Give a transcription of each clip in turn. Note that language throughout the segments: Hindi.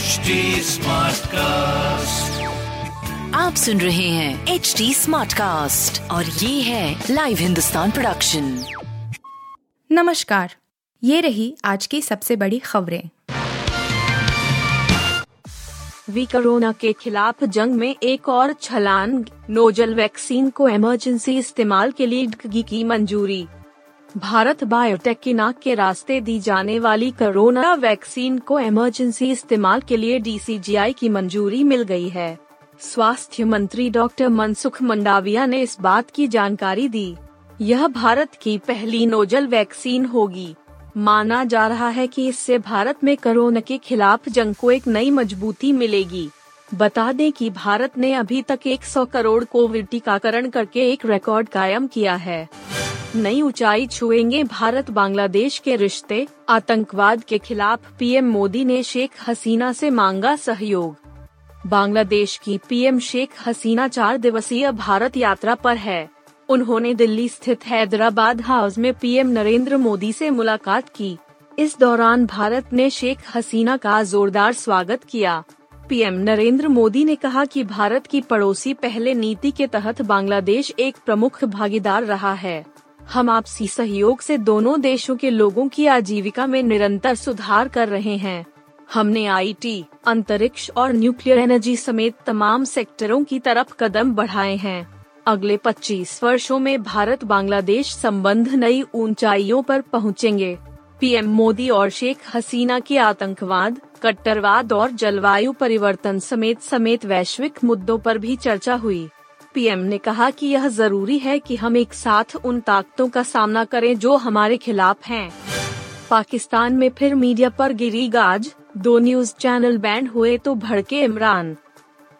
HD कास्ट आप सुन रहे हैं एच डी स्मार्ट कास्ट और ये है लाइव हिंदुस्तान प्रोडक्शन नमस्कार। ये रही आज की सबसे बड़ी खबरें। वी कोरोना के खिलाफ जंग में एक और छलांग। नोजल वैक्सीन को इमरजेंसी इस्तेमाल के लिए की मंजूरी। भारत बायोटेक की नाक के रास्ते दी जाने वाली कोरोना वैक्सीन को इमरजेंसी इस्तेमाल के लिए डीसीजीआई की मंजूरी मिल गई है। स्वास्थ्य मंत्री डॉक्टर मनसुख मंडाविया ने इस बात की जानकारी दी। यह भारत की पहली नोजल वैक्सीन होगी। माना जा रहा है कि इससे भारत में कोरोना के खिलाफ जंग को एक नई मजबूती मिलेगी। बता दें कि भारत ने अभी तक 100 करोड़ कोविड टीकाकरण करके एक रिकॉर्ड कायम किया है। नई ऊंचाई छुएँगे भारत बांग्लादेश के रिश्ते। आतंकवाद के खिलाफ पीएम मोदी ने शेख हसीना से मांगा सहयोग। बांग्लादेश की पीएम शेख हसीना चार दिवसीय भारत यात्रा पर है। उन्होंने दिल्ली स्थित हैदराबाद हाउस में पीएम नरेंद्र मोदी से मुलाकात की। इस दौरान भारत ने शेख हसीना का जोरदार स्वागत किया। पीएम नरेंद्र मोदी ने कहा कि भारत की पड़ोसी पहले नीति के तहत बांग्लादेश एक प्रमुख भागीदार रहा है। हम आपसी सहयोग से दोनों देशों के लोगों की आजीविका में निरंतर सुधार कर रहे हैं। हमने आईटी, अंतरिक्ष और न्यूक्लियर एनर्जी समेत तमाम सेक्टरों की तरफ़ कदम बढ़ाए हैं। अगले 25 वर्षों में भारत बांग्लादेश संबंध नई ऊंचाइयों पर पहुँचेंगे। पीएम मोदी और शेख हसीना की आतंकवाद कट्टरवाद और जलवायु परिवर्तन समेत समेत वैश्विक मुद्दों पर भी चर्चा हुई। पीएम ने कहा कि यह ज़रूरी है कि हम एक साथ उन ताकतों का सामना करें जो हमारे खिलाफ हैं। पाकिस्तान में फिर मीडिया पर गिरी गाज, दो न्यूज़ चैनल बैंड हुए तो भड़के इमरान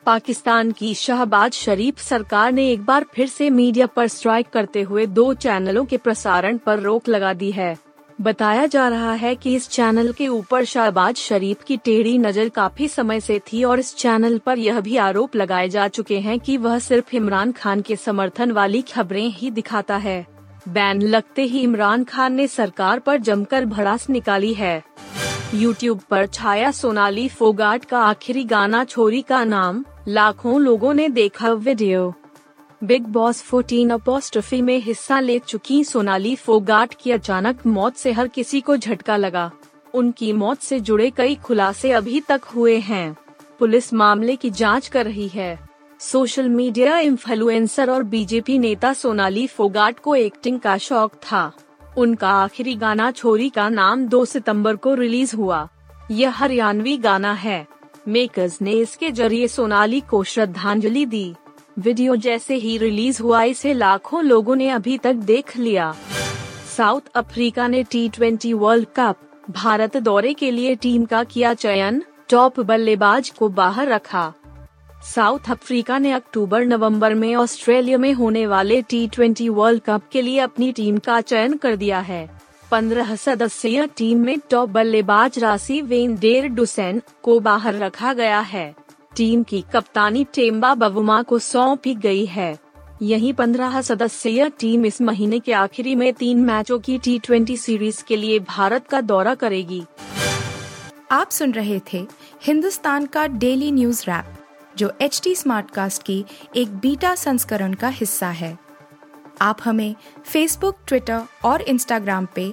पाकिस्तान की शहबाज शरीफ सरकार ने एक बार फिर से मीडिया पर स्ट्राइक करते हुए दो चैनलों के प्रसारण पर रोक लगा दी है बताया जा रहा है कि इस चैनल के ऊपर शहबाज शरीफ की टेढ़ी नज़र काफ़ी समय से थी और इस चैनल पर यह भी आरोप लगाए जा चुके हैं कि वह सिर्फ़ इमरान खान के समर्थन वाली खबरें ही दिखाता है। बैन लगते ही इमरान खान ने सरकार पर जमकर भड़ास निकाली है। यूट्यूब पर छाया सोनाली फोगाट का आखिरी गाना छोरी का नाम, लाखों लोगों ने देखा वीडियो। बिग बॉस 14 अपोस्ट्रफी में हिस्सा ले चुकी सोनाली फोगाट की अचानक मौत से हर किसी को झटका लगा। उनकी मौत से जुड़े कई खुलासे अभी तक हुए हैं। पुलिस मामले की जाँच कर रही है। सोशल मीडिया इन्फ्लुएंसर और बीजेपी नेता सोनाली फोगाट को एक्टिंग का शौक था। उनका आखिरी गाना छोरी का नाम 2 सितंबर को रिलीज़ हुआ। यह हरियाणवी गाना है। मेकर्स ने इसके ज़रिए सोनाली को श्रद्धांजलि दी। वीडियो जैसे ही रिलीज़ हुआ, इसे लाखों लोगों ने अभी तक देख लिया। साउथ अफ्रीका ने टी वर्ल्ड कप भारत दौरे के लिए टीम का किया चयन, टॉप बल्लेबाज को बाहर रखा। साउथ अफ्रीका ने अक्टूबर, नवंबर में ऑस्ट्रेलिया में होने वाले टी वर्ल्ड कप के लिए अपनी टीम का चयन कर दिया है। पंद्रह सदस्यीय टीम में टॉप बल्लेबाज राशि वेन डेर डुसेन को बाहर रखा गया है। टीम की कप्तानी टेम्बा बवुमा को सौंपी गई है। यही पंद्रह सदस्यीय टीम इस महीने के आखिरी में तीन मैचों की टी सीरीज़ के लिए भारत का दौरा करेगी। आप सुन रहे थे हिंदुस्तान का डेली न्यूज़ रैप, जो एच टी स्मार्ट कास्ट की एक बीटा संस्करण का हिस्सा है। आप हमें फेसबुक ट्विटर और इंस्टाग्राम पे